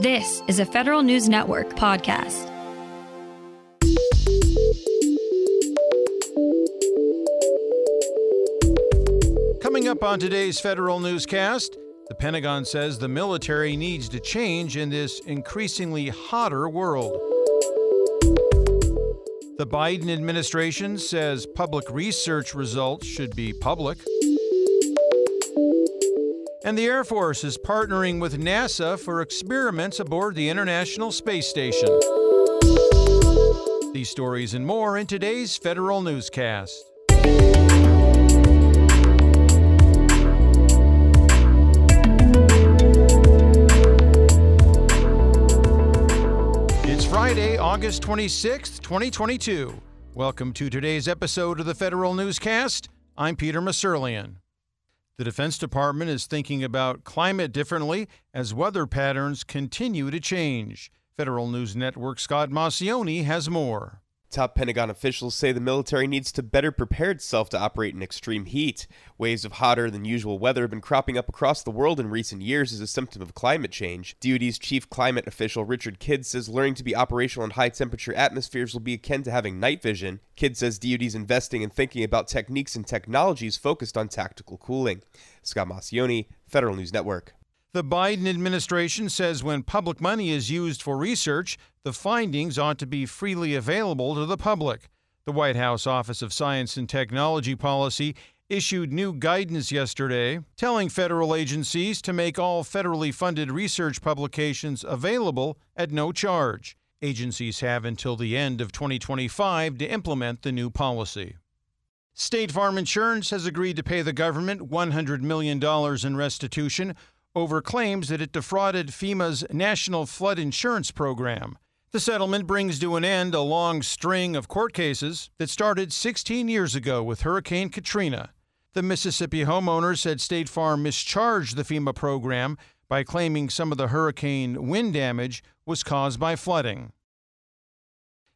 This is a Federal News Network podcast. Coming up on today's Federal Newscast, the Pentagon says the military needs to change in this increasingly hotter world. The Biden administration says public research results should be public. And the Air Force is partnering with NASA for experiments aboard the International Space Station. These stories and more in today's Federal Newscast. It's Friday, August 26th, 2022. Welcome to today's episode of the Federal Newscast. I'm Peter Musurlian. The Defense Department is thinking about climate differently as weather patterns continue to change. Federal News Network Scott Maucione has more. Top Pentagon officials say the military needs to better prepare itself to operate in extreme heat. Waves of hotter than usual weather have been cropping up across the world in recent years as a symptom of climate change. DoD's chief climate official Richard Kidd says learning to be operational in high temperature atmospheres will be akin to having night vision. Kidd says DoD's investing and thinking about techniques and technologies focused on tactical cooling. Scott Maucione, Federal News Network. The Biden administration says when public money is used for research, the findings ought to be freely available to the public. The White House Office of Science and Technology Policy issued new guidance yesterday telling federal agencies to make all federally funded research publications available at no charge. Agencies have until the end of 2025 to implement the new policy. State Farm Insurance has agreed to pay the government $100 million in restitution over claims that it defrauded FEMA's National Flood Insurance Program. The settlement brings to an end a long string of court cases that started 16 years ago with Hurricane Katrina. The Mississippi homeowner said State Farm mischarged the FEMA program by claiming some of the hurricane wind damage was caused by flooding.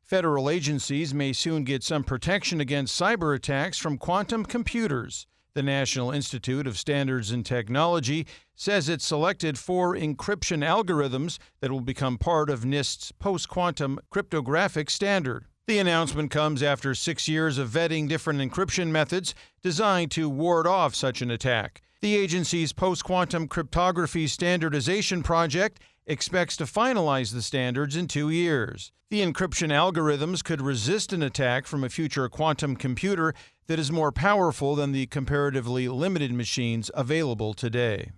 Federal agencies may soon get some protection against cyber attacks from quantum computers. The National Institute of Standards and Technology says it selected four encryption algorithms that will become part of NIST's post quantum cryptographic standard. The announcement comes after six years of vetting different encryption methods designed to ward off such an attack. The agency's post quantum cryptography standardization project expects to finalize the standards in two years. The encryption algorithms could resist an attack from a future quantum computer that is more powerful than the comparatively limited machines available today.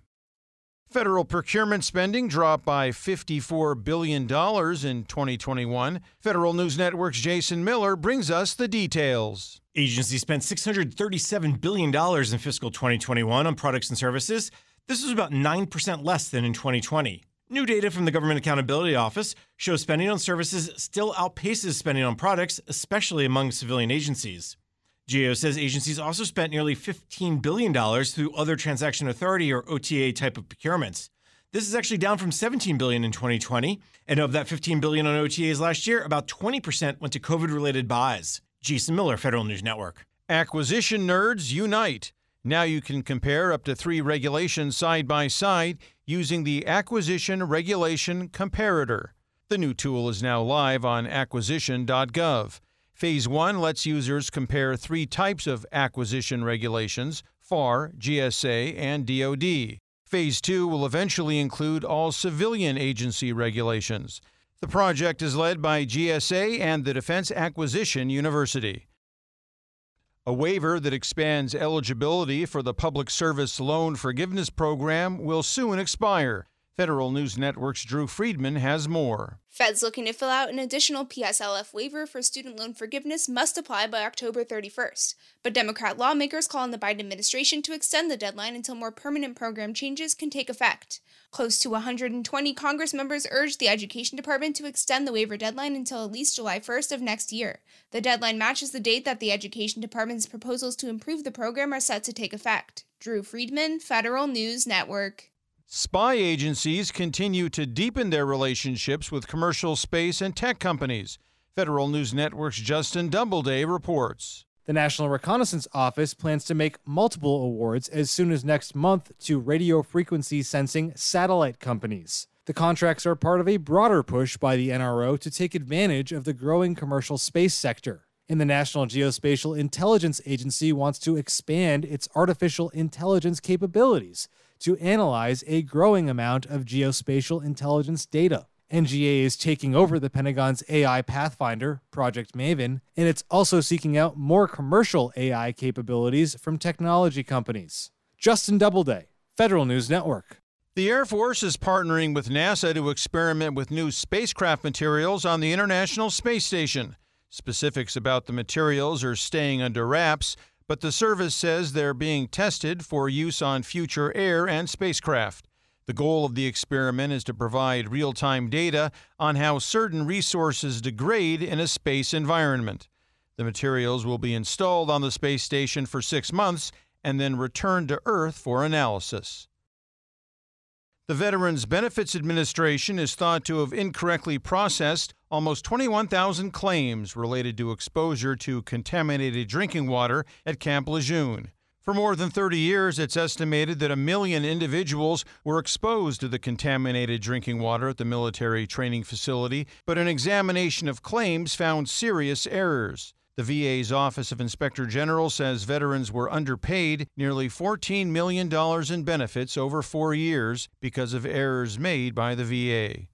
Federal procurement spending dropped by $54 billion in 2021. Federal News Network's Jason Miller brings us the details. Agency spent $637 billion in fiscal 2021 on products and services. This was about 9% less than in 2020. New data from the Government Accountability Office shows spending on services still outpaces spending on products, especially among civilian agencies. GAO says agencies also spent nearly $15 billion through other transaction authority or OTA type of procurements. This is actually down from 17 billion in 2020, and of that 15 billion on OTAs last year, about 20% went to COVID-related buys. Jason Miller, Federal News Network. Acquisition nerds unite. Now you can compare up to 3 regulations side by side using the Acquisition Regulation Comparator. The new tool is now live on acquisition.gov. Phase 1 lets users compare three types of acquisition regulations FAR, GSA, and DoD. Phase 2 will eventually include all civilian agency regulations. The project is led by GSA and the Defense Acquisition University. A waiver that expands eligibility for the Public Service Loan Forgiveness Program will soon expire. Federal News Network's Drew Friedman has more. Feds looking to fill out an additional PSLF waiver for student loan forgiveness must apply by October 31st. But Democrat lawmakers call on the Biden administration to extend the deadline until more permanent program changes can take effect. Close to 120 Congress members urged the Education Department to extend the waiver deadline until at least July 1st of next year. The deadline matches the date that the Education Department's proposals to improve the program are set to take effect. Drew Friedman, Federal News Network. Spy agencies continue to deepen their relationships with commercial space and tech companies. Federal News Network's Justin Doubleday reports. The National Reconnaissance Office plans to make multiple awards as soon as next month to radio frequency sensing satellite companies. The contracts are part of a broader push by the NRO to take advantage of the growing commercial space sector. And the National Geospatial Intelligence Agency wants to expand its artificial intelligence capabilities to analyze a growing amount of geospatial intelligence data. NGA is taking over the Pentagon's AI Pathfinder, Project Maven, and it's also seeking out more commercial AI capabilities from technology companies. Justin Doubleday, Federal News Network. The Air Force is partnering with NASA to experiment with new spacecraft materials on the International Space Station. Specifics about the materials are staying under wraps, but the service says they're being tested for use on future air and spacecraft. The goal of the experiment is to provide real time data on how certain resources degrade in a space environment. The materials will be installed on the space station for six months and then returned to Earth for analysis. The Veterans Benefits Administration is thought to have incorrectly processed almost 21,000 claims related to exposure to contaminated drinking water at Camp Lejeune. For more than 30 years, it's estimated that a million individuals were exposed to the contaminated drinking water at the military training facility, but an examination of claims found serious errors. The VA's Office of Inspector General says veterans were underpaid nearly $14 million in benefits over four years because of errors made by the VA.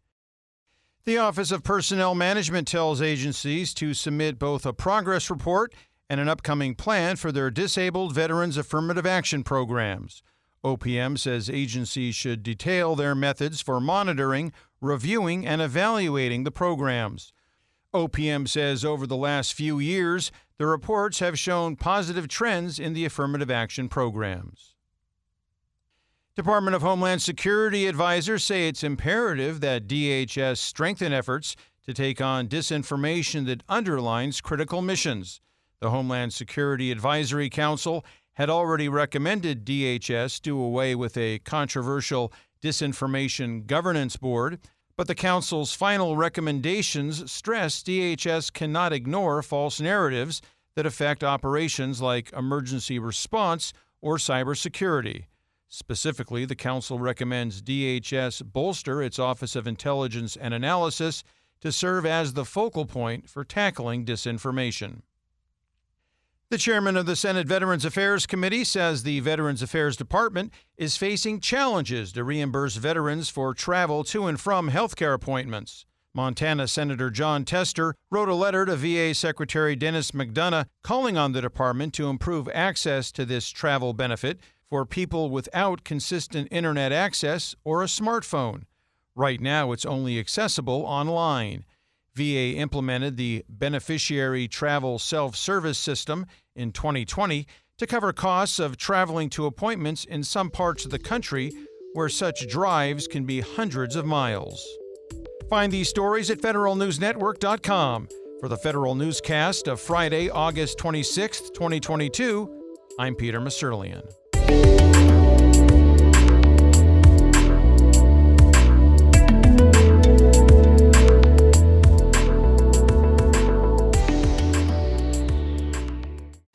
The Office of Personnel Management tells agencies to submit both a progress report and an upcoming plan for their disabled veterans affirmative action programs. OPM says agencies should detail their methods for monitoring, reviewing, and evaluating the programs. OPM says over the last few years, the reports have shown positive trends in the affirmative action programs. Department of Homeland Security advisors say it's imperative that DHS strengthen efforts to take on disinformation that underlines critical missions. The Homeland Security Advisory Council had already recommended DHS do away with a controversial disinformation governance board but the Council's final recommendations stress DHS cannot ignore false narratives that affect operations like emergency response or cybersecurity. Specifically, the Council recommends DHS bolster its Office of Intelligence and Analysis to serve as the focal point for tackling disinformation. The chairman of the Senate Veterans Affairs Committee says the Veterans Affairs Department is facing challenges to reimburse veterans for travel to and from healthcare appointments. Montana Senator Jon Tester wrote a letter to VA Secretary Denis McDonough calling on the department to improve access to this travel benefit for people without consistent internet access or a smartphone. Right now, it's only accessible online. VA implemented the Beneficiary Travel Self Service System in 2020 to cover costs of traveling to appointments in some parts of the country where such drives can be hundreds of miles. Find these stories at federalnewsnetwork.com. For the Federal Newscast of Friday, August 26, 2022, I'm Peter Musurlian.